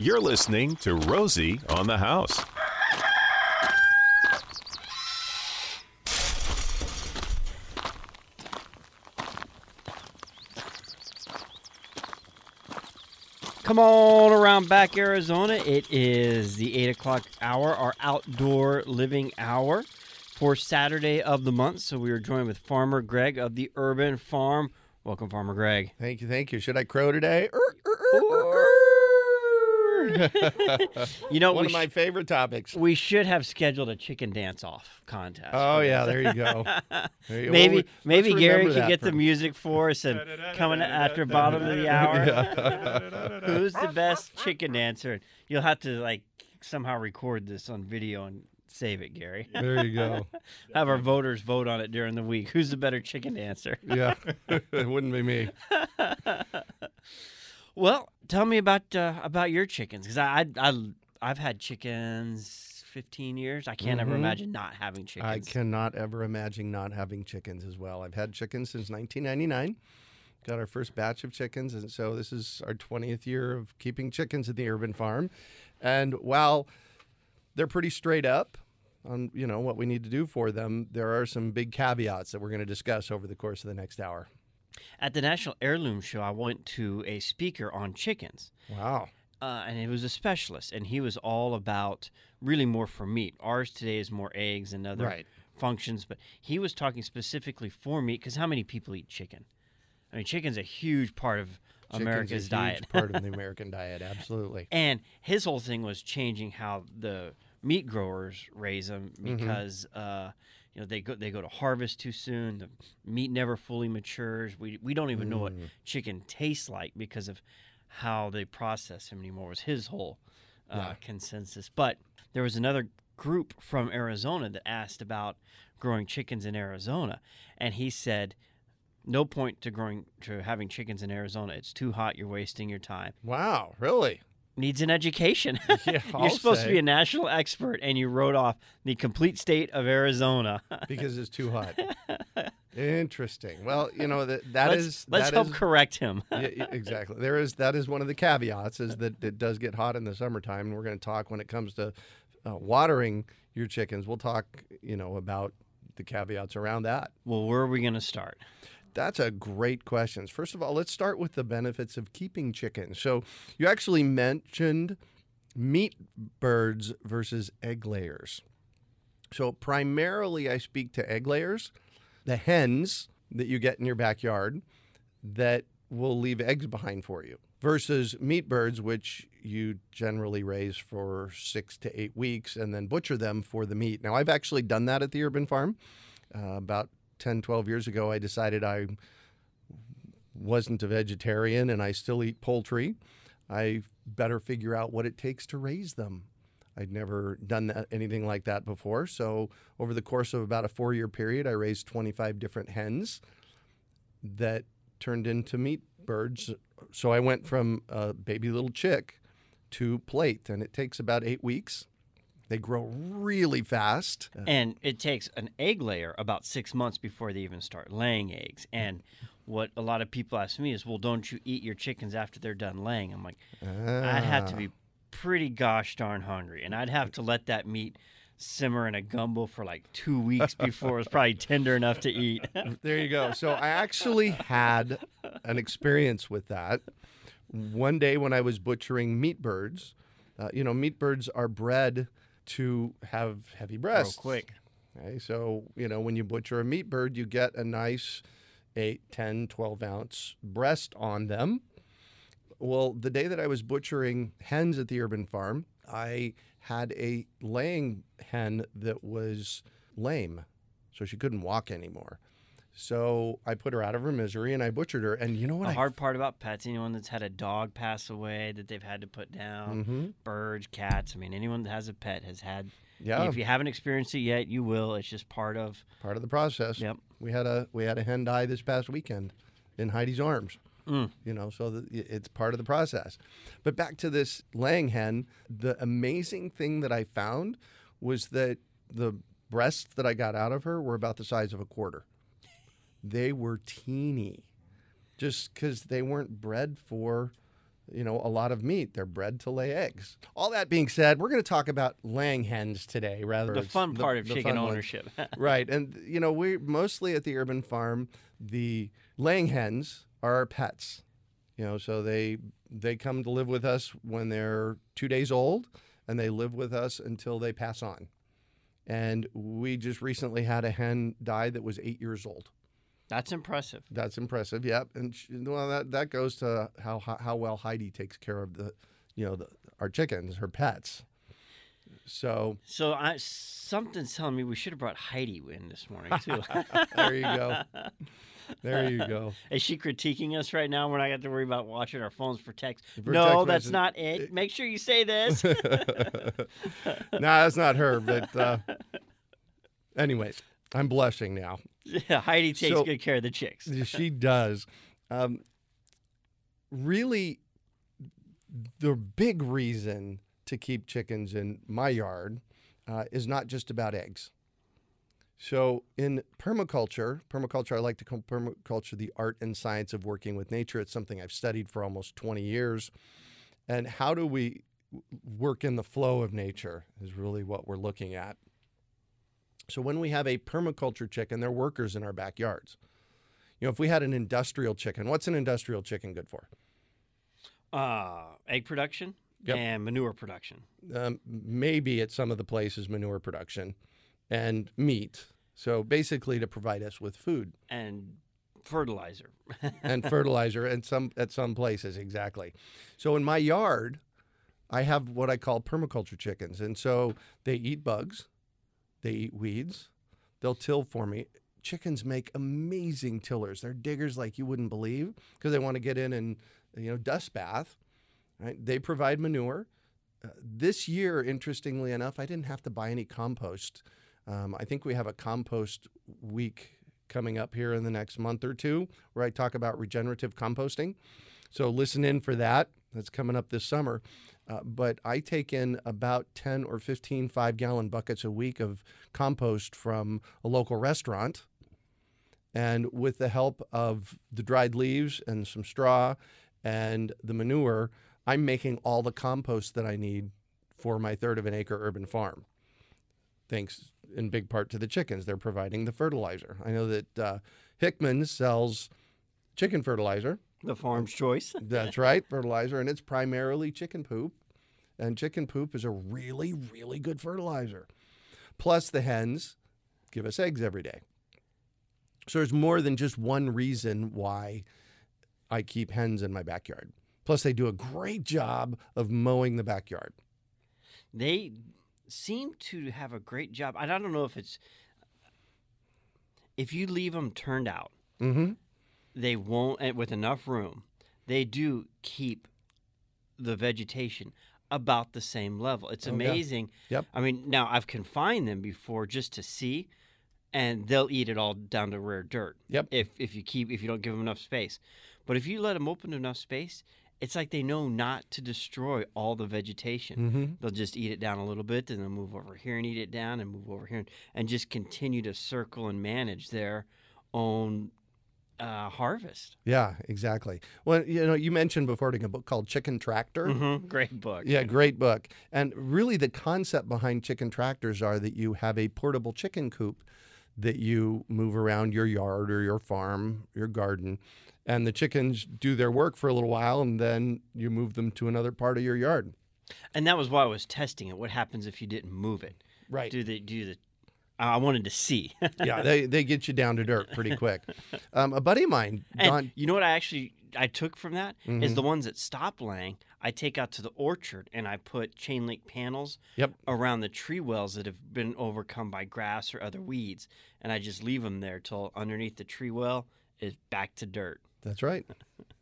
You're listening to Rosie on the House. Come on around back, Arizona. It is the 8 o'clock hour, our outdoor living hour for Saturday of the month. So we are joined with Farmer Greg of the Urban Farm. Welcome, Farmer Greg. Thank you, thank you. Should I crow today? Er, er, er, You know, One of my favorite topics. we should have scheduled a chicken dance off contest. Oh yeah, there you go. There you. Maybe maybe Gary could get the music for us and coming after bottom of the hour. Who's the best chicken dancer? You'll have to like somehow record this on video and save it, Gary. There you go. Have our voters vote on it during the week. Who's the better chicken dancer? Yeah, it wouldn't be me. Well, tell me about uh, about your chickens because I, I I I've had chickens 15 years. I can't ever Mhm. imagine not having chickens. I cannot ever imagine not having chickens as well. I've had chickens since 1999. Got our first batch of chickens, and so this is our 20th year of keeping chickens at the urban farm. And while they're pretty straight up on you know what we need to do for them, there are some big caveats that we're going to discuss over the course of the next hour. At the National Heirloom Show, I went to a speaker on chickens. Wow. uh, and it was a specialist, and he was all about really more for meat. Ours today is more eggs and other Right. functions, but he was talking specifically for meat because how many people eat chicken? I mean, chicken's a huge part of Chicken's America's a huge diet. part of the American diet, absolutely. and his whole thing was changing how the meat growers raise them Mm-hmm. because uh, you know they go they go to harvest too soon. The meat never fully matures. We we don't even know what Mm. chicken tastes like because of how they process him anymore. Was his whole uh, Yeah. consensus. But there was another group from Arizona that asked about growing chickens in Arizona, and he said. No point to growing to having chickens in Arizona. It's too hot. You're wasting your time Wow, really? Needs an education. Yeah, You're supposed to be a national expert, and you wrote off the complete state of Arizona. Because it's too hot. Interesting. Well, you know that that let's is let's that help is- correct him. yeah, exactly. There is that is one of the caveats is that it does get hot in the summertime, and we're going to talk when it comes to uh, watering your chickens. We'll talk, you know, about the caveats around that. well, where are we going to start? That's a great question. First of all, let's start with the benefits of keeping chickens. So, you actually mentioned meat birds versus egg layers. So, primarily, I speak to egg layers, the hens that you get in your backyard that will leave eggs behind for you, versus meat birds, which you generally raise for six to eight weeks and then butcher them for the meat. Now, I've actually done that at the urban farm. Uh, about 10, 12 years ago, I decided I wasn't a vegetarian and I still eat poultry. I better figure out what it takes to raise them. I'd never done that, anything like that before. So, over the course of about a four year period, I raised 25 different hens that turned into meat birds. So, I went from a baby little chick to plate, and it takes about eight weeks. They grow really fast. And it takes an egg layer about six months before they even start laying eggs. And what a lot of people ask me is, well, don't you eat your chickens after they're done laying? I'm like, I'd have to Ah. be pretty gosh darn hungry, and I'd have to let that meat simmer in a gumbo for like two weeks before it was probably tender enough to eat. There you go. So I actually had an experience with that. One day when I was butchering meat birds, uh, you know, meat birds are bred to have heavy breasts. Real quick. Okay, so, you know, when you butcher a meat bird, you get a nice 8, 10, 12 ounce breast on them. Well, the day that I was butchering hens at the urban farm, I had a laying hen that was lame, so she couldn't walk anymore. So I put her out of her misery and I butchered her. And you know what? The I hard part about pets, anyone that's had a dog pass away that they've had to put down, Mhm. birds, cats. I mean, anyone that has a pet has had. Yeah, If you haven't experienced it yet, you will. It's just part of. part of the process. Yep. We had a we had a hen die this past weekend in Heidi's arms. Mm. You know, so the, it's part of the process. But back to this laying hen, the amazing thing that I found was that the breasts that I got out of her were about the size of a quarter. They were teeny, just because they weren't bred for you know, a lot of meat. They're bred to lay eggs. All that being said, we're going to talk about laying hens today, rather The fun part of the chicken ownership. right. And, you know, we mostly at the urban farm, the laying hens are our pets. You know, so they they come to live with us when they're two days old, and they live with us until they pass on. And we just recently had a hen die that was eight years old. That's impressive. That's impressive. Yep. And she, well, that that goes to how how well Heidi takes care of the, you know, the, our chickens, her pets. So So I, something's telling me we should have brought Heidi in this morning too. there you go. There you go. Is she critiquing us right now? We're not going to worry about watching our phones for text. For no, text that's message- not it. Make sure you say this. no, that's not her. But uh, anyways, I'm blushing now. yeah, Heidi takes So- good care of the chicks. she does. Um, really, the big reason to keep chickens in my yard uh, is not just about eggs. So, in permaculture, permaculture, I like to call permaculture the art and science of working with nature. It's something I've studied for almost 20 years. And how do we work in the flow of nature is really what we're looking at. So, when we have a permaculture chicken, they're workers in our backyards. You know, if we had an industrial chicken, what's an industrial chicken good for? Uh, egg production Yep. and manure production. Um, maybe at some of the places, manure production and meat. So basically, to provide us with food and fertilizer. and fertilizer, and some at some places exactly. So in my yard, I have what I call permaculture chickens, and so they eat bugs, they eat weeds, they'll till for me. Chickens make amazing tillers. They're diggers like you wouldn't believe because they want to get in and you know dust bath. Right? They provide manure. Uh, this year, interestingly enough, I didn't have to buy any compost. Um, I think we have a compost week coming up here in the next month or two where I talk about regenerative composting. So listen in for that. That's coming up this summer. Uh, but I take in about 10 or 15 five gallon buckets a week of compost from a local restaurant. And with the help of the dried leaves and some straw and the manure, I'm making all the compost that I need for my third of an acre urban farm. Thanks in big part to the chickens. They're providing the fertilizer. I know that uh, Hickman sells chicken fertilizer. The farm's choice. That's right, fertilizer, and it's primarily chicken poop. And chicken poop is a really, really good fertilizer. Plus, the hens give us eggs every day. So there's more than just one reason why I keep hens in my backyard. Plus, they do a great job of mowing the backyard. They seem to have a great job. I don't know if it's if you leave them turned out, Mm-hmm. They won't and with enough room. They do keep the vegetation about the same level. It's Oh, amazing. Yep. I mean, now I've confined them before just to see, and they'll eat it all down to rare dirt. Yep. If if you keep if you don't give them enough space, but if you let them open enough space, it's like they know not to destroy all the vegetation. Mm-hmm. They'll just eat it down a little bit, then they'll move over here and eat it down, and move over here, and, and just continue to circle and manage their own uh, harvest. Yeah, exactly. Well, you know, you mentioned before reading a book called Chicken Tractor. Mm-hmm. Great book. Yeah, great book. And really, the concept behind chicken tractors are that you have a portable chicken coop that you move around your yard or your farm, your garden, and the chickens do their work for a little while, and then you move them to another part of your yard. And that was why I was testing it. What happens if you didn't move it? Right. Do the do the? I wanted to see. yeah, they, they get you down to dirt pretty quick. Um, a buddy of mine, And Don. you know what I actually I took from that is Mhm. the ones that stop laying. I take out to the orchard and I put chain link panels Yep. around the tree wells that have been overcome by grass or other weeds, and I just leave them there till underneath the tree well is back to dirt. That's right.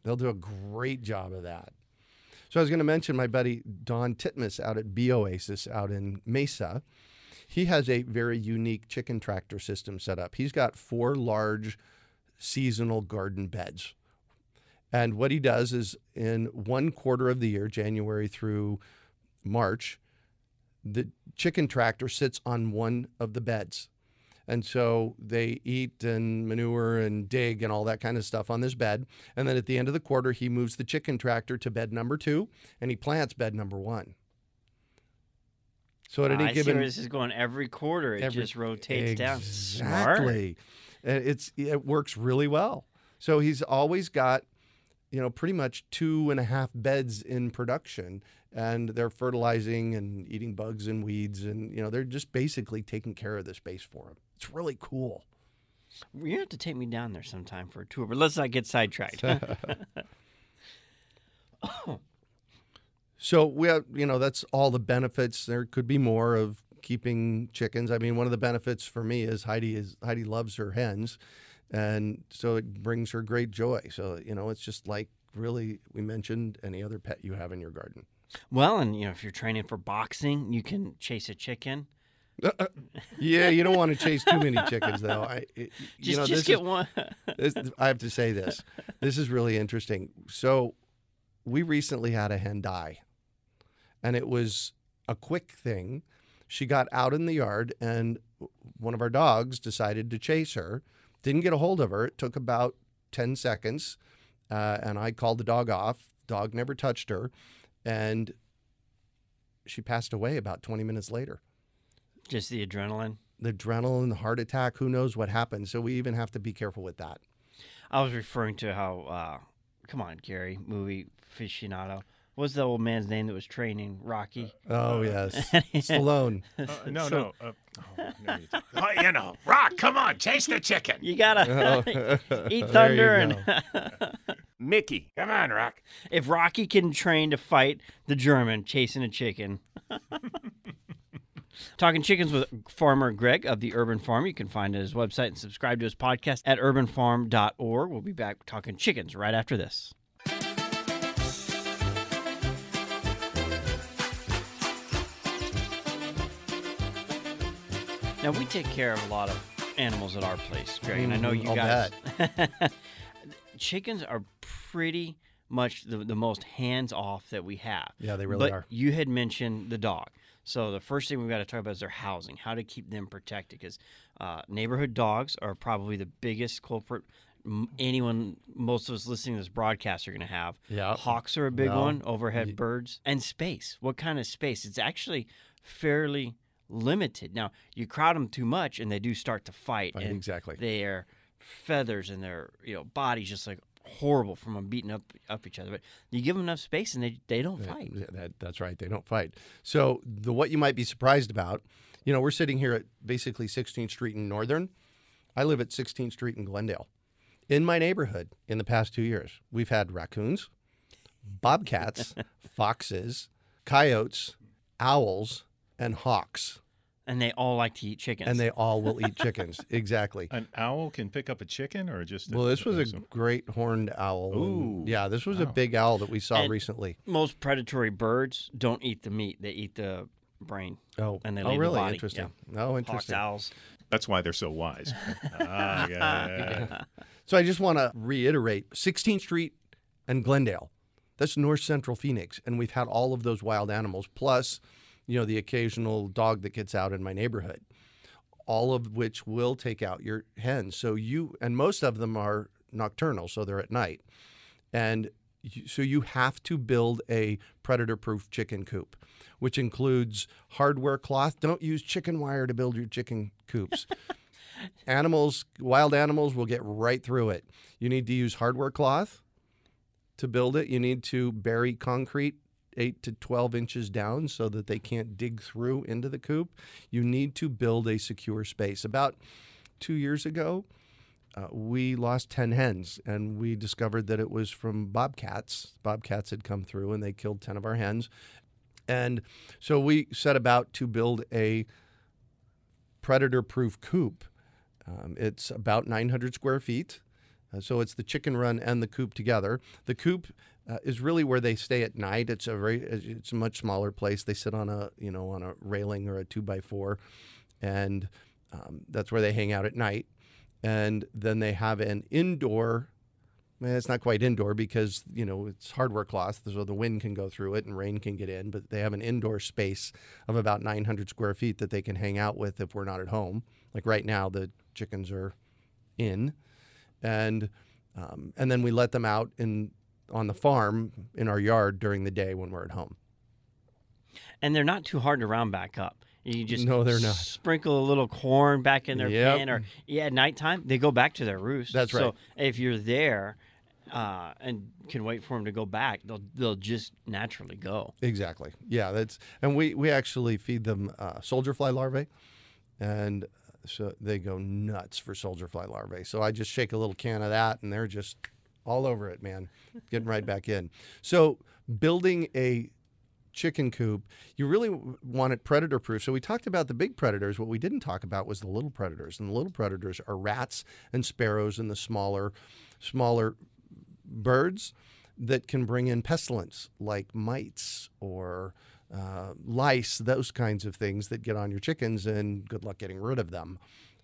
They'll do a great job of that. So I was going to mention my buddy Don Titmus out at Bee Oasis out in Mesa. He has a very unique chicken tractor system set up. He's got four large seasonal garden beds. And what he does is in one quarter of the year, January through March, the chicken tractor sits on one of the beds. And so they eat and manure and dig and all that kind of stuff on this bed. And then at the end of the quarter, he moves the chicken tractor to bed number two and he plants bed number one. So at any given this is going every quarter. It Every- just rotates down. Exactly. It's it works really well. So he's always got, you know, pretty much two and a half beds in production, and they're fertilizing and eating bugs and weeds, and you know they're just basically taking care of the space for him. It's really cool. You have to take me down there sometime for a tour, but let's not get sidetracked. So we have, you know, that's all the benefits. There could be more of keeping chickens. I mean, one of the benefits for me is Heidi is Heidi loves her hens, and so it brings her great joy. So you know, it's just like really we mentioned any other pet you have in your garden. well, and you know, if you're training for boxing, you can chase a chicken. Uh-uh. Yeah, you don't want to chase too many chickens though. I, it- Just, you know, just get is, one. this, I have to say this. This is really interesting. So, we recently had a hen die, and it was a quick thing. She got out in the yard, and one of our dogs decided to chase her. Didn't get a hold of her. It took about 10 seconds, uh, and I called the dog off. Dog never touched her, and she passed away about 20 minutes later just the adrenaline. the adrenaline, the heart attack, who knows what happened. So we even have to be careful with that. I was referring to how, uh, come on, Gary, movie aficionado. What's the old man's name that was training Rocky? Oh, yes. Stallone. Uh, no, So- no. Uh, oh, no you oh, you know, Rock, come on, chase the chicken. You gotta Oh, eat thunder, and Mickey, come on, Rock. if Rocky can train to fight the German chasing a chicken. Talking chickens with farmer Greg of the Urban Farm. You can find his website and subscribe to his podcast at urbanfarm.org. We'll be back talking chickens right after this. Now we take care of a lot of animals at our place, Greg, and I know Mhm, you I'll guys. Chickens are pretty much the, the most hands off that we have. Yeah, they really but are. You had mentioned the dog. So the first thing we've got to talk about is their housing, how to keep them protected, because uh, neighborhood dogs are probably the biggest culprit. m- Anyone, most of us listening to this broadcast are going to have. Yeah. Hawks are a big one, overhead birds, and space. What kind of space? It's actually fairly limited. Now, you crowd them too much, and they do start to fight. Right, and exactly. Their feathers and their you know bodies just like horrible from them beating up up each other. But you give them enough space, and they they don't fight. that, that's right. They don't fight. So the what you might be surprised about, you know, we're sitting here at basically 16th Street in Northern. I live at 16th Street in Glendale. In my neighborhood, in the past two years, we've had raccoons, bobcats, foxes, coyotes, owls, and hawks, and they all like to eat chickens. and they all will eat chickens. exactly. An owl can pick up a chicken, or just a, Well, this was a some- great horned owl. and- Ooh, yeah, this was a big owl that we saw And- recently. most predatory birds don't eat the meat; they eat the brain. Oh, and they oh, leave the really body, interesting. Oh, Hawks, interesting. owls. That's why they're so wise. ah, yeah, yeah, yeah. So I just want to reiterate 16th Street and Glendale. That's north central Phoenix. And we've had all of those wild animals, plus, you know, the occasional dog that gets out in my neighborhood, all of which will take out your hens. So you, and most of them are nocturnal, so they're at night. And you, so you have to build a predator proof chicken coop, which includes hardware cloth. Don't use chicken wire to build your chicken coops. animals, wild animals will get right through it. You need to use hardware cloth to build it. You need to bury concrete eight to 12 inches down so that they can't dig through into the coop. You need to build a secure space. About two years ago, uh, we lost 10 hens and we discovered that it was from bobcats. Bobcats had come through and they killed 10 of our hens. And so we set about to build a predator proof coop. Um, it's about 900 square feet. Uh, so it's the chicken run and the coop together. The coop uh, is really where they stay at night. It's a very, it's a much smaller place. They sit on a, you know, on a railing or a two by four, and um, that's where they hang out at night. And then they have an indoor It's not quite indoor because you know it's hardware cloth, so the wind can go through it and rain can get in. But they have an indoor space of about 900 square feet that they can hang out with if we're not at home. Like right now, the chickens are in, and um, and then we let them out in on the farm in our yard during the day when we're at home. and they're not too hard to round back up. You just No, they're not. Sprinkle a little corn back in their Yep. pen, or yeah, at nighttime they go back to their roost. That's right. So if you're there uh, and can wait for them to go back, they'll they'll just naturally go. Exactly. Yeah, that's and we we actually feed them uh, soldier fly larvae, and so they go nuts for soldier fly larvae. So I just shake a little can of that, and they're just all over it, man, getting right back in. So building a chicken coop, you really want it predator proof. So we talked about the big predators. What we didn't talk about was the little predators, and the little predators are rats and sparrows and the smaller, smaller birds that can bring in pestilence like mites or uh, lice, those kinds of things that get on your chickens, and good luck getting rid of them.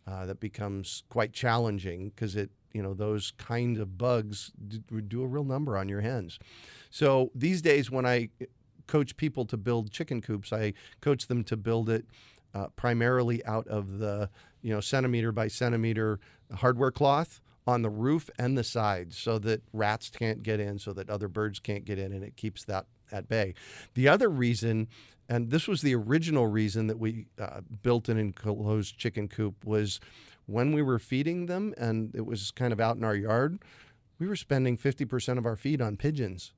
Uh, that becomes quite challenging because it, you know, those kinds of bugs do, a real number on your hens. So these days, when I coach people to build chicken coops, I coach them to build it uh, primarily out of the, you know, centimeter by centimeter hardware cloth on the roof and the sides so that rats can't get in, so that other birds can't get in, and it keeps that at bay. The other reason, and this was the original reason that we uh, built an enclosed chicken coop, was when we were feeding them and it was kind of out in our yard, we were spending 50% of our feed on pigeons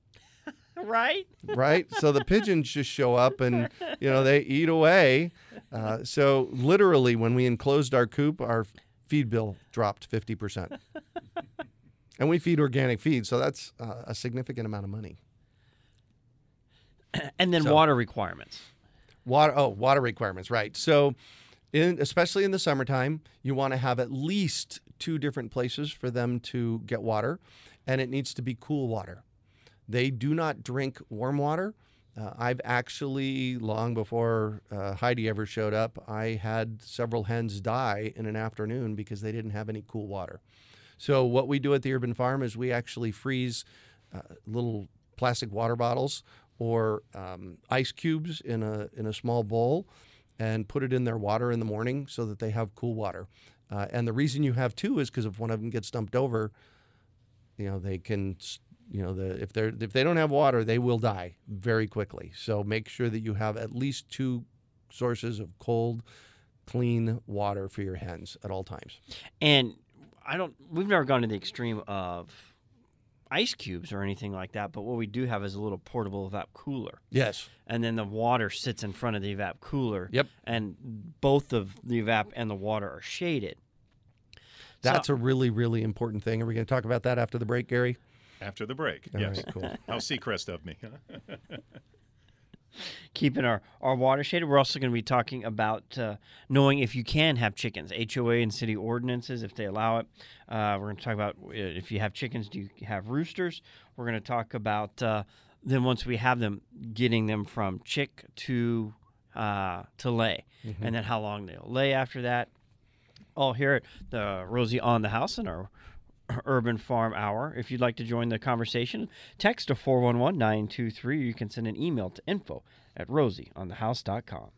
Right? right? so the pigeons just show up and you know they eat away. Uh, so literally, when we enclosed our coop, our feed bill dropped fifty percent, and we feed organic feed, so that's uh, a significant amount of money. And then So- water requirements. Water, oh, water requirements, right? So, in especially in the summertime, you want to have at least two different places for them to get water, and it needs to be cool water. They do not drink warm water. Uh, I've actually, long before uh, Heidi ever showed up, I had several hens die in an afternoon because they didn't have any cool water. So, what we do at the urban farm is we actually freeze uh, little plastic water bottles or um, ice cubes in a in a small bowl and put it in their water in the morning so that they have cool water. Uh, and the reason you have two is because if one of them gets dumped over, you know they can you know the if they're if they don't have water they will die very quickly so make sure that you have at least two sources of cold clean water for your hens at all times And I don't. We've never gone to the extreme of ice cubes or anything like that. But what we do have is a little portable evap cooler, yes and then the water sits in front of the evap cooler. Yep. And both of the evap and the water are shaded. that's a really really important thing are we going to talk about that after the break gary After the break. All yes. right, cool How Seacrest of me. keeping our, our water shaded. We're also going to be talking about uh, knowing if you can have chickens, HOA and city ordinances, if they allow it. Uh, we're going to talk about uh, if you have chickens, do you have roosters? We're going to talk about uh, then once we have them, getting them from chick to uh, to lay, and then how long they'll lay after that. All here at the Rosie on the House in our Urban Farm Hour. If you'd like to join the conversation, text to 411 923 you can send an email to info at rosieonthehouse.com.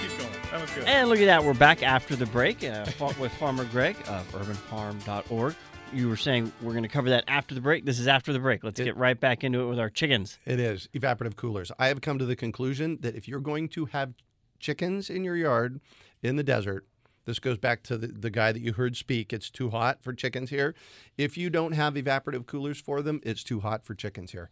Keep going. That was good. And look at that, we're back after the break uh, fa- with Farmer Greg of urbanfarm.org. You were saying we're going to cover that after the break. This is after the break. Let's get right back into it with our chickens. It is evaporative coolers. I have come to the conclusion that if you're going to have chickens in your yard in the desert, this goes back to the, the guy that you heard speak. It's too hot for chickens here. If you don't have evaporative coolers for them, it's too hot for chickens here.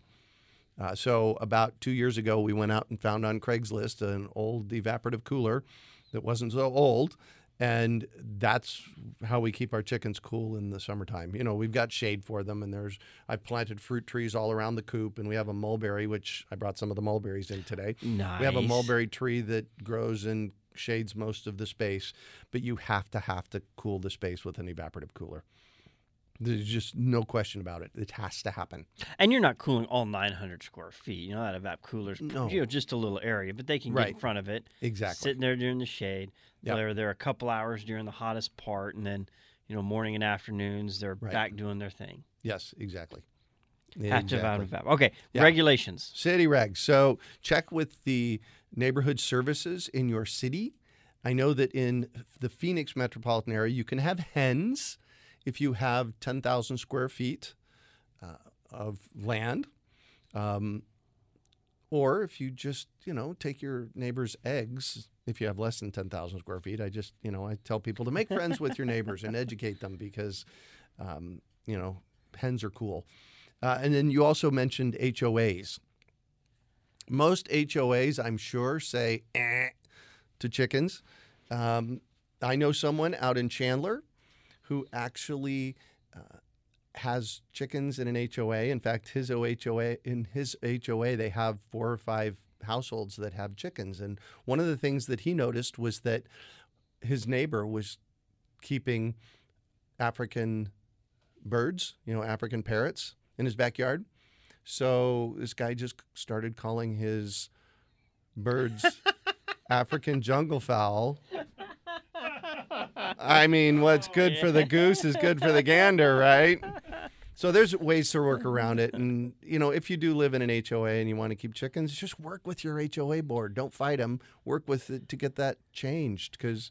Uh, so about two years ago, we went out and found on Craigslist an old evaporative cooler that wasn't so old, and that's how we keep our chickens cool in the summertime. You know, we've got shade for them, and there's I've planted fruit trees all around the coop, and we have a mulberry, which I brought some of the mulberries in today. Nice. We have a mulberry tree that grows and shades most of the space, but you have to have to cool the space with an evaporative cooler. There's just no question about it. It has to happen. And you're not cooling all 900 square feet. You know, that evap cooler's No. you know just a little area, but they can get in front of it, Exactly. sitting there during the shade. Yep. They're there a couple hours during the hottest part, and then you know morning and afternoons they're Right. back doing their thing. Yes, exactly. Have Exactly. Okay, Yeah. regulations. City regs. So check with the neighborhood services in your city. I know that in the Phoenix metropolitan area, you can have hens if you have 10,000 square feet uh, of land. Um, or if you just, you know, take your neighbor's eggs, if you have less than 10,000 square feet, I just, you know, I tell people to make friends with your neighbors and educate them because, um, you know, hens are cool. Uh, and then you also mentioned HOAs. Most HOAs, I'm sure, say eh to chickens. Um, I know someone out in Chandler who actually uh, has chickens in an HOA. In fact, his OHOA in his HOA, they have four or five households that have chickens. And one of the things that he noticed was that his neighbor was keeping African birds, you know, African parrots in his backyard. So this guy just started calling his birds African jungle fowl. I mean, what's good for the goose is good for the gander, right? So there's ways to work around it. And, you know, if you do live in an HOA and you want to keep chickens, just work with your HOA board. Don't fight them. Work with it to get that changed because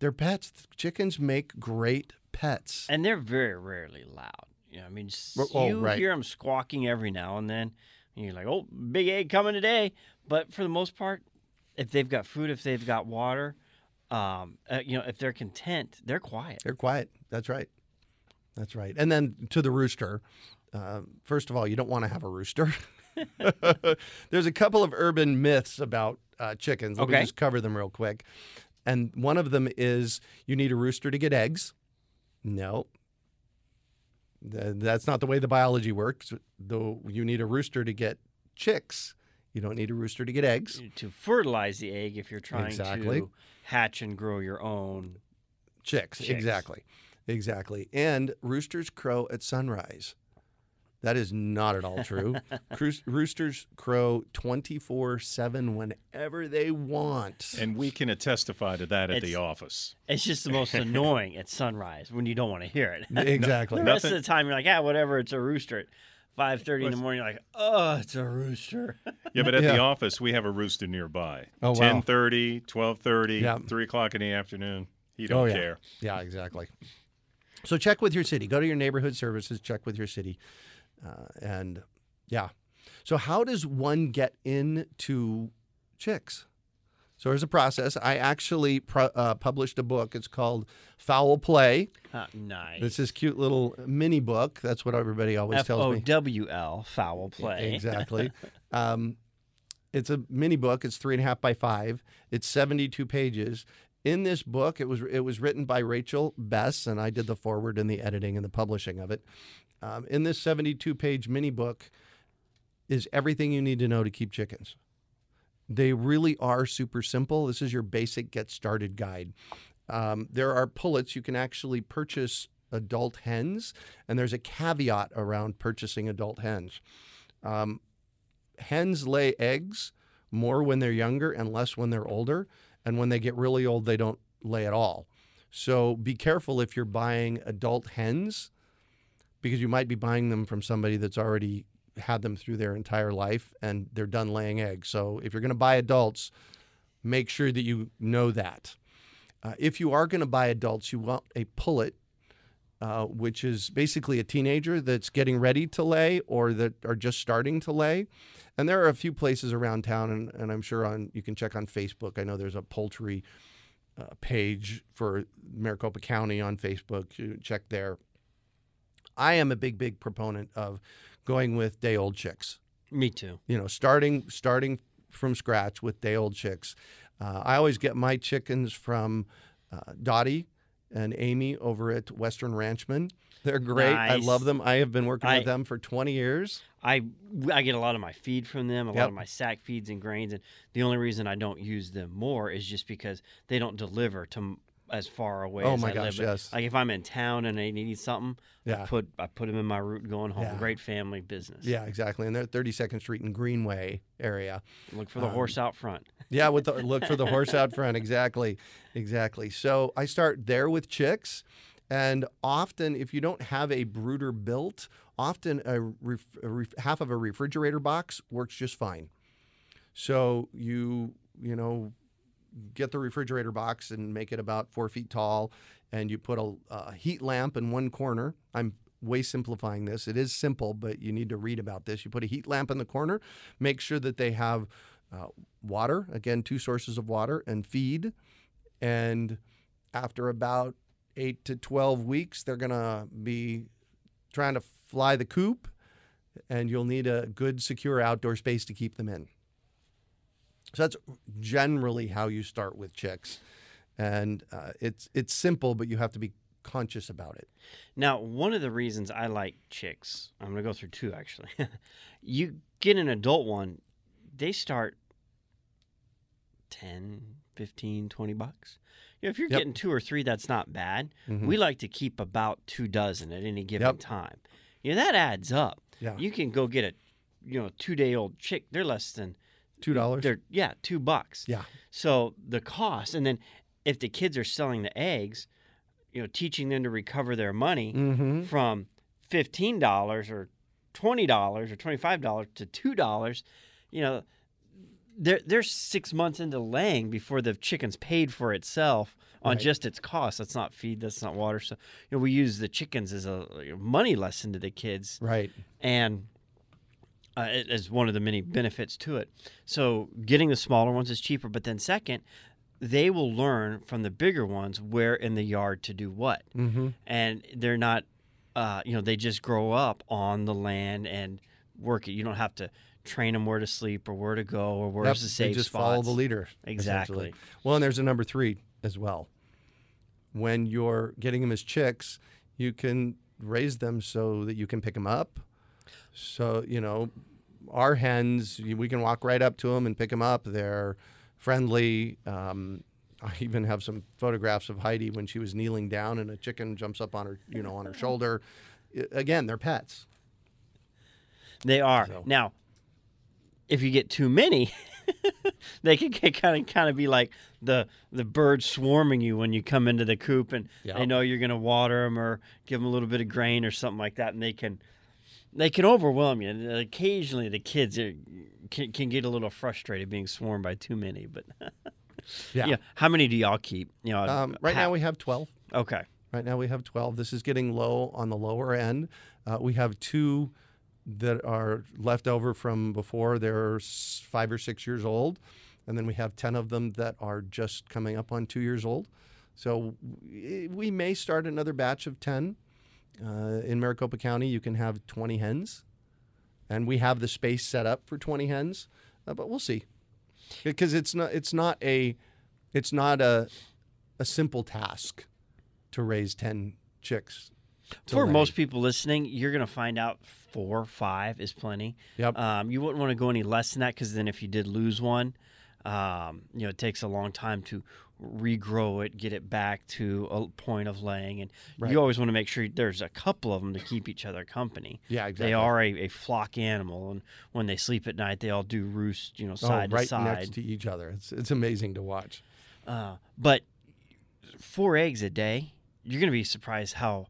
they're pets. Chickens make great pets. And they're very rarely loud. You know, I mean, oh, you right. hear them squawking every now and then. And you're like, oh, big egg coming today. But for the most part, if they've got food, if they've got water, um, uh, you know, if they're content, they're quiet. They're quiet. That's right. That's right. And then to the rooster. Uh, first of all, you don't want to have a rooster. There's a couple of urban myths about uh, chickens. Let me just cover them real quick. And one of them is you need a rooster to get eggs. No. That's not the way the biology works. Though you need a rooster to get chicks. You don't need a rooster to get eggs. To fertilize the egg if you're trying Exactly. to hatch and grow your own. Chicks, Chicks. exactly. Exactly. And roosters crow at sunrise. That is not at all true. Roosters crow 24 7 whenever they want. And we can testify to that at It's- the office. It's just the most annoying at sunrise when you don't want to hear it. exactly. the rest of the time, you're like, yeah, whatever. It's a rooster. At five thirty in the morning, you're like, oh, it's a rooster. Yeah, but at Yeah. the office, we have a rooster nearby. Oh, wow. 10.30, 12.30, Yeah. 3 o'clock in the afternoon. He don't Oh, yeah. care. Yeah, exactly. So check with your city. Go to your neighborhood services, check with your city. Uh, and yeah. So, how does one get into chicks? So, there's a process. I actually pro- uh, published a book. It's called Fowl Play. Ah, nice. It's this cute little mini book. That's what everybody always F tells me. W L, fowl play. Exactly. um, it's a mini book. It's three and a half by five. It's 72 pages. In this book, it was it was written by Rachel Bess, and I did the forward and the editing and the publishing of it. Um, in this 72 page mini book is everything you need to know to keep chickens. They really are super simple. This is your basic get started guide. Um, there are pullets. You can actually purchase adult hens, and there's a caveat around purchasing adult hens. Um, hens lay eggs more when they're younger and less when they're older. And when they get really old, they don't lay at all. So be careful if you're buying adult hens because you might be buying them from somebody that's already had them through their entire life and they're done laying eggs. So if you're going to buy adults, make sure that you know that. Uh, if you are going to buy adults, you want a pullet, uh, which is basically a teenager that's getting ready to lay or that are just starting to lay. And there are a few places around town, and, and I'm sure on you can check on Facebook. I know there's a poultry uh, page for Maricopa County on Facebook. You check there. I am a big, big proponent of going with day old chicks Me too. you know, starting starting from scratch with day old chicks. Uh, I always get my chickens from uh, Dottie and Amy over at Western Ranchman. They're great. I love them. I have been working I- with them for 20 years. I I get a lot of my feed from them, a lot of my sack feeds and grains, and the only reason I don't use them more is just because they don't deliver to as far away. Oh as my I gosh, live. Yes. Like if I'm in town and I need something, Yeah. I put I put them in my route going home. Yeah. Great family business. Yeah, exactly. And they're 32nd Street and Greenway area. Look for the Um, horse out front. Yeah, with the look for the horse out front. Exactly, exactly. So I start there with chicks, and often if you don't have a brooder built, often a, ref, a ref, half of a refrigerator box works just fine. So you you know get the refrigerator box and make it about four feet tall, and you put a, a heat lamp in one corner. I'm way simplifying this. It is simple, but you need to read about this. You put a heat lamp in the corner. Make sure that they have uh, water again, two sources of water and feed. And after about eight to twelve weeks, they're gonna be trying to fly the coop, and you'll need a good, secure outdoor space to keep them in. So that's generally how you start with chicks, and uh, it's it's simple, but you have to be conscious about it. Now, one of the reasons I like chicks, I'm going to go through two actually. you get an adult one, they start 10, 15, 20 bucks. You know, if you're Yep. getting two or three, that's not bad. Mhm. We like to keep about two dozen at any given Yep. time. You know, that adds up. Yeah, You can go get a, you know, two day old chick. They're less than two dollars. They're yeah, two bucks. Yeah. So the cost, and then if the kids are selling the eggs, you know, teaching them to recover their money Mm-hmm. from fifteen dollars or twenty dollars or twenty five dollars to two dollars, you know, they're they're six months into laying before the chicken's paid for itself on Right. just its cost. That's not feed. That's not water. So you know, we use the chickens as a a money lesson to the kids Right. and uh, it is one of the many benefits to it. So getting the smaller ones is cheaper, but then second, they will learn from the bigger ones where in the yard to do what, Mm-hmm. and they're not, uh, you know, they just grow up on the land and work it. You don't have to train them where to sleep or where to go or where's the they safe just spots. follow the leader. Exactly. Well, and there's a number three as well. When you're getting them as chicks, you can raise them so that you can pick them up. So you know, our hens, we can walk right up to them and pick them up. They're friendly. Um, I even have some photographs of Heidi when she was kneeling down and a chicken jumps up on her, you know, on her shoulder. Again, they're pets. They are So- now. If you get too many, they can get kind of kind of be like the the birds swarming you when you come into the coop, and they know you're going to water them or give them a little bit of grain or something like that, and they can they can overwhelm you. And occasionally, the kids are, can can get a little frustrated being swarmed by too many. But Yeah. how many do y'all keep? You know, Um, right how- now we have twelve. okay. Right now we have 12. This is getting low on the lower end. Uh, we have two that are left over from before they're five or six years old. And then we have 10 of them that are just coming up on two years old. So we we may start another batch of 10. Uh, in Maricopa County, you can have 20 hens. And we have the space set up for 20 hens, uh, but we'll see. Because it's not, it's not a, it's not a, a simple task to raise 10 chicks. For lay. most people listening, you're going to find out four, five is plenty. Yep. Um, you wouldn't want to go any less than that because then if you did lose one, um, you know, it takes a long time to regrow it, get it back to a point of laying. And Right. you always want to make sure there's a couple of them to keep each other company. yeah, exactly. They are a, a flock animal, and when they sleep at night, they all do roost, you know, oh, side right to side. next to each other. It's, it's amazing to watch. Uh, but four eggs a day, you're going to be surprised how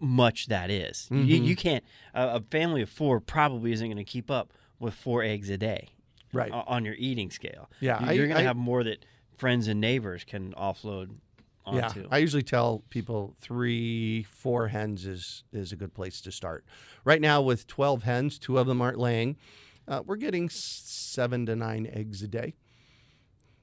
much that is. You, Mhm. you can't, a a family of four probably isn't going to keep up with four eggs a day Right. on your eating scale. Yeah, You- You're going to have more that friends and neighbors can offload Yeah. I usually tell people three, four hens is is a good place to start. Right now, with twelve hens, two of them aren't laying. Uh, we're getting seven to nine eggs a day.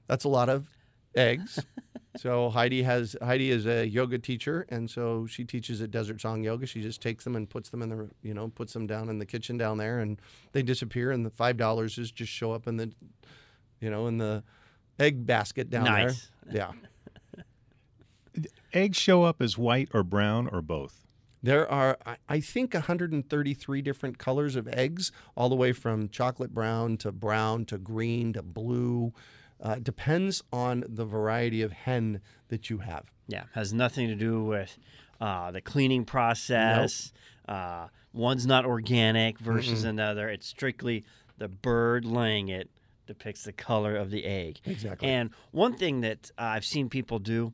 That's a lot of eggs. so Heidi has Heidi is a yoga teacher, and so she teaches at Desert Song Yoga. She just takes them and puts them in the you know puts them down in the kitchen down there, and they disappear. And the five dollars is just show up in the you know in the egg basket down Nice. there. Yeah. Eggs show up as white or brown or both. There are, I- I think, 133 different colors of eggs, all the way from chocolate brown to brown to green to blue. Uh, depends on the variety of hen that you have. Yeah, has nothing to do with uh, the cleaning process. Uh, one's not organic versus another. It's strictly the bird laying it depicts the color of the egg. Exactly. And one thing that uh, I've seen people do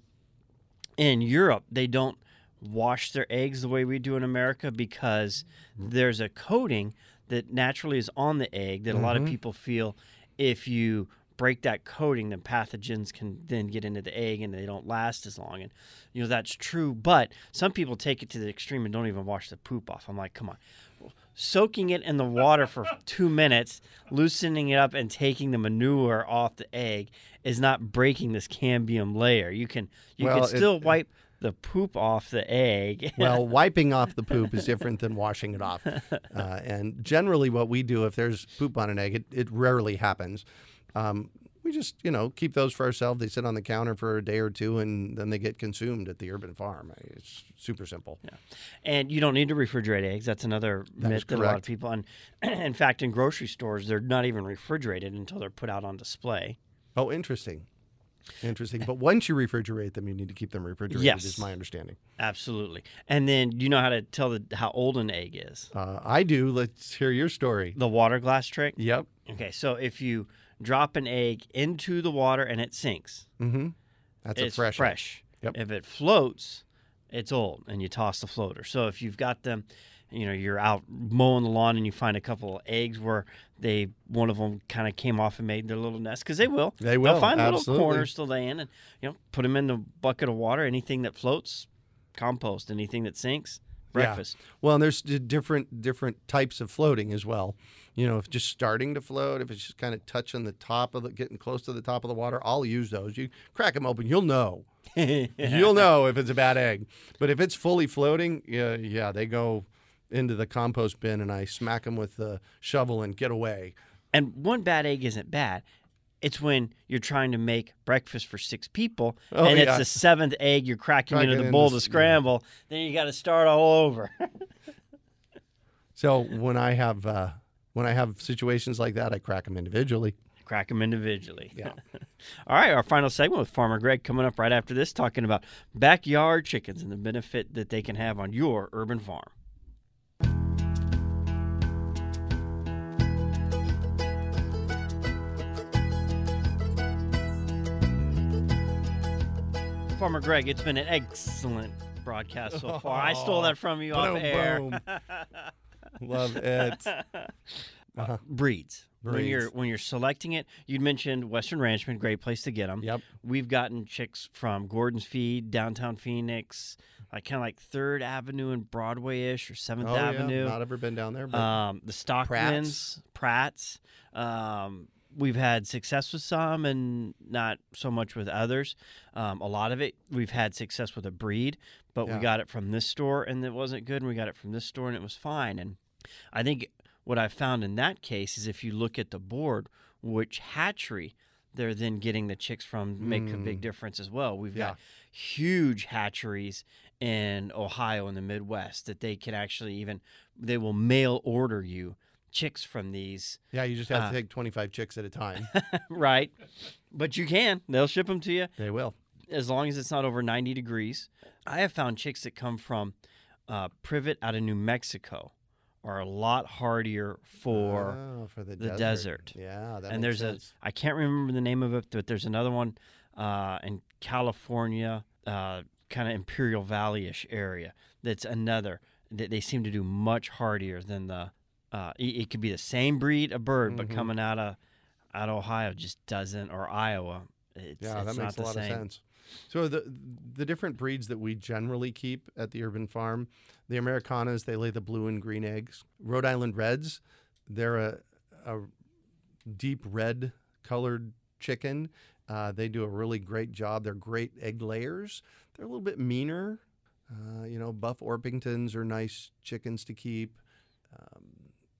in Europe, they don't wash their eggs the way we do in America because there's a coating that naturally is on the egg that a lot of people feel if you break that coating, then pathogens can then get into the egg and they don't last as long. And you know that's true, but some people take it to the extreme and don't even wash the poop off. I'm like, come on. Soaking it in the water for two minutes, loosening it up, and taking the manure off the egg is not breaking this cambium layer. You can you Well, can it- still wipe the poop off the egg. Well, wiping off the poop is different than washing it off. Uh, and generally, what we do if there's poop on an egg, it, it rarely happens. Um, we just, you know, keep those for ourselves. They sit on the counter for a day or two, and then they get consumed at the urban farm. It's super simple. Yeah, and you don't need to refrigerate eggs. That's another That myth that a lot of people. And in fact, in grocery stores, they're not even refrigerated until they're put out on display. Oh, interesting. Interesting. But once you refrigerate them, you need to keep them refrigerated, Yes. is my understanding. Absolutely. And then you know how to tell the, how old an egg is. Uh, I do. Let's hear your story. The water glass trick. Yep. Okay, so if you drop an egg into the water and it sinks, Mm-hmm. That's it's a fresh. fresh. Yep. If it floats, it's old, and you toss the floater. So if you've got them, you know, you're out mowing the lawn and you find a couple of eggs where they one of them kind of came off and made their little nest because they will. They will They'll will, find little corners to lay in, and you know, put them in the bucket of water. Anything that floats, compost. Anything that sinks, Yeah. Well, and there's different different types of floating as well. You know, if just starting to float, if it's just kind of touching the top of the, getting close to the top of the water, I'll use those. You crack them open, you'll know. You'll know if it's a bad egg. But if it's fully floating, yeah, yeah, they go into the compost bin, and I smack them with the shovel and get away. And one bad egg isn't bad. It's when you're trying to make breakfast for six people, Oh, and it's the seventh egg you're cracking into the bowl to scramble. Then you got to start all over. So when I have uh, when I have situations like that, I crack them individually. Crack them individually. Yeah. all right, our final segment with Farmer Greg coming up right after this, talking about backyard chickens and the benefit that they can have on your urban farm. Farmer Greg, it's been an excellent broadcast so far. I stole that from you off air. Love it. Uh-huh. breeds. When you're when you're selecting it, you'd mentioned Western Ranchman, great place to get them. Yep. We've gotten chicks from Gordon's Feed, downtown Phoenix, like kind of like Third Avenue and Broadway ish or Seventh Oh, yeah. Avenue. Not ever been down there, but Um, the Stockmans, Pratt's. Um, we've had success with some and not so much with others. Um, a lot of it, we've had success with a breed, but Yeah. we got it from this store and it wasn't good, and we got it from this store and it was fine. And I think what I found in that case is if you look at the board, which hatchery they're then getting the chicks from make a big difference as well. We've got huge hatcheries in Ohio and the Midwest that they can actually even they will mail order you chicks from these, yeah, you just have uh, to take 25 chicks at a time. right? But you can. They'll ship them to you they will. as long as it's not over 90 degrees. I have found chicks that come from uh, Privett out of New Mexico are a lot hardier for Oh, for the, the desert. desert. Yeah, that and there's sense. a I can't remember the name of it, but there's another one uh, in California, uh, kind of Imperial Valley-ish area. That's another. That they seem to do much hardier than the. Uh, it, it could be the same breed of bird, but Mhm. coming out of out of Ohio just doesn't, or Iowa. It's, yeah, it's that not makes a lot same. of sense. So the the different breeds that we generally keep at the urban farm, the Americanas, they lay the blue and green eggs. Rhode Island Reds, they're a, a deep red colored chicken. Uh, they do a really great job. They're great egg layers. They're a little bit meaner. Uh, you know, Buff Orpingtons are nice chickens to keep. Um,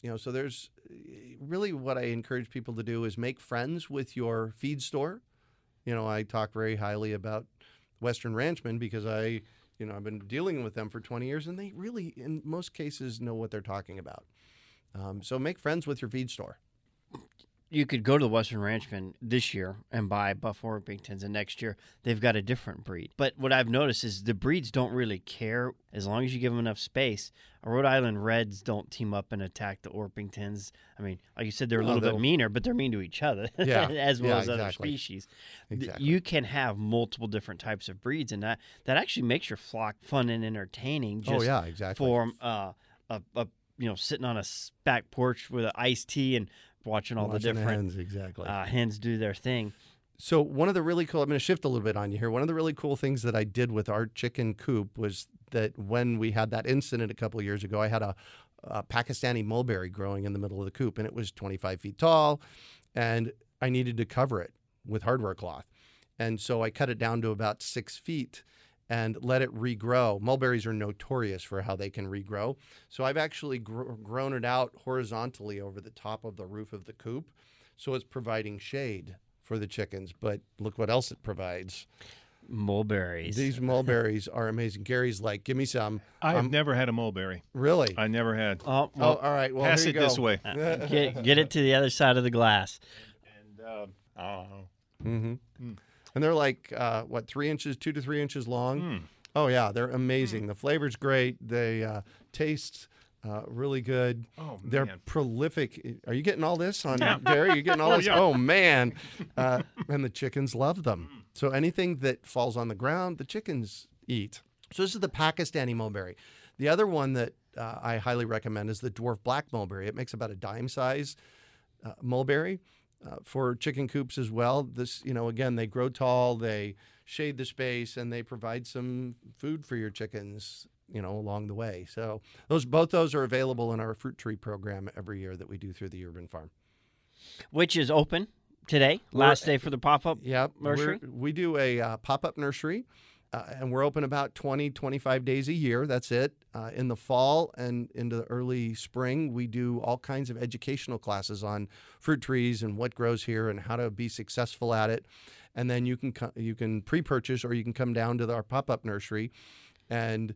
you know, so there's really what I encourage people to do is make friends with your feed store. You know, I talk very highly about Western Ranchmen because I, you know, I've been dealing with them for 20 years and they really, in most cases, know what they're talking about. Um, so make friends with your feed store. You could go to the Western Ranchman this year and buy buff Orpingtons, and next year they've got a different breed. But what I've noticed is the breeds don't really care as long as you give them enough space. Rhode Island Reds don't team up and attack the Orpingtons. I mean, like you said, they're a little bit meaner, but they're mean to each other Yeah, as well yeah, as other species. Exactly. You can have multiple different types of breeds, and that that actually makes your flock fun and entertaining. Just oh yeah, exactly. for uh, a, a you know sitting on a back porch with an iced tea and watching all Watching the different hens, exactly. uh, hens do their thing. So one of the really cool I'm going to shift a little bit on you here. One of the really cool things that I did with our chicken coop was that when we had that incident a couple of years ago, I had a, a Pakistani mulberry growing in the middle of the coop, and it was 25 feet tall, and I needed to cover it with hardware cloth, and so I cut it down to about six feet. And let it regrow. Mulberries are notorious for how they can regrow. So I've actually gr- grown it out horizontally over the top of the roof of the coop. So it's providing shade for the chickens. But look what else it provides. Mulberries. These mulberries are amazing. Gary's like, give me some. I've Um, never had a mulberry. Really? I never had. oh, oh, well, all right. Well, Pass here it go. this way. uh, get get it to the other side of the glass. And uh, oh, hmm Mm. And they're like, uh, what, three inches, two to three inches long? mm. Oh, yeah. They're amazing. The flavor's great. They uh, taste uh, really good. oh They're man. prolific. Are you getting all this on Yeah. Gary? You getting all Oh, this? yeah. Mm. Oh man! Uh, and the chickens love them. So anything that falls on the ground, the chickens eat. So this is the Pakistani mulberry. The other one that uh, I highly recommend is the dwarf black mulberry. It makes about a dime size uh, mulberry uh, for chicken coops as well. This, you know, again, they grow tall, they shade the space, and they provide some food for your chickens. You know, along the way. So those both those are available in our fruit tree program every year that we do through the urban farm. Which is open today, last day for the pop up. Yep. Nursery? we're- We do a uh, pop up nursery, uh, and we're open about 20, 25 days a year. That's it. Uh, in the fall and into the early spring, we do all kinds of educational classes on fruit trees and what grows here and how to be successful at it. And then you can you can pre-purchase or you can come down to the, our pop-up nursery, and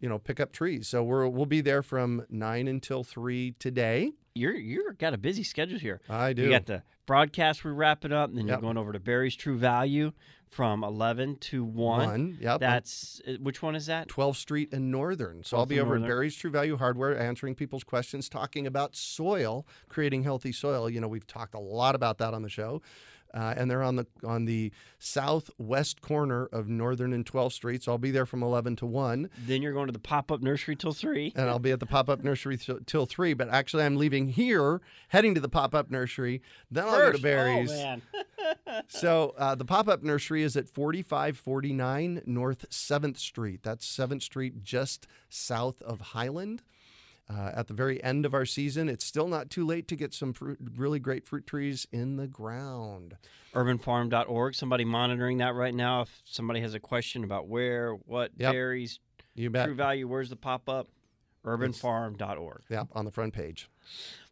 you know pick up trees. So we're we'll be there from nine until three today. You're you're got a busy schedule here. I do. You got the broadcast. We're wrapping up, and then you're going over to Barry's True Value from eleven to one. one. Yep. That's uh, which one is that? 12th Street and Northern. So I'll be over at Barry's True Value Hardware answering people's questions, talking about soil, creating healthy soil. You know, we've talked a lot about that on the show. Uh, and they're on the on the southwest corner of Northern and 12th Street. So I'll be there from 11 to 1. Then you're going to the pop up nursery till three. And I'll be at the pop up nursery till, till 3. But actually, I'm leaving here, heading to the pop up nursery. Then I'll go to First. Barry's. Oh man. So uh, the pop up nursery is at 4549 North 7th Street. That's 7th Street just south of Highland. Uh, at the very end of our season, it's still not too late to get some fruit, really great fruit trees in the ground. urbanfarm.org. Somebody monitoring that right now. If somebody has a question about where, what Yep. berries, You bet. True Value, where's the pop up? Urbanfarm.org. Yep, on the front page.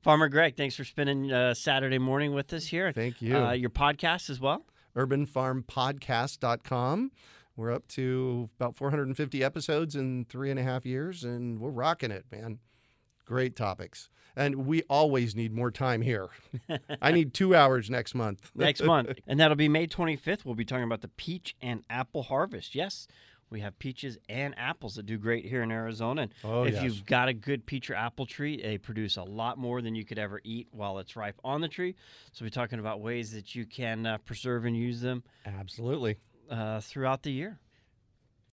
Farmer Greg, thanks for spending uh, Saturday morning with us here. Thank you. Uh, your podcast as well. UrbanFarmPodcast.com. We're up to about 450 episodes in three and a half years, and we're rocking it, man. Great topics. And we always need more time here. I need two hours next month. next month. And that'll be May 25th. We'll be talking about the peach and apple harvest. Yes, we have peaches and apples that do great here in Arizona. And Oh, if yes. you've got a good peach or apple tree, they produce a lot more than you could ever eat while it's ripe on the tree. So we're talking about ways that you can uh, preserve and use them Absolutely. uh, throughout the year.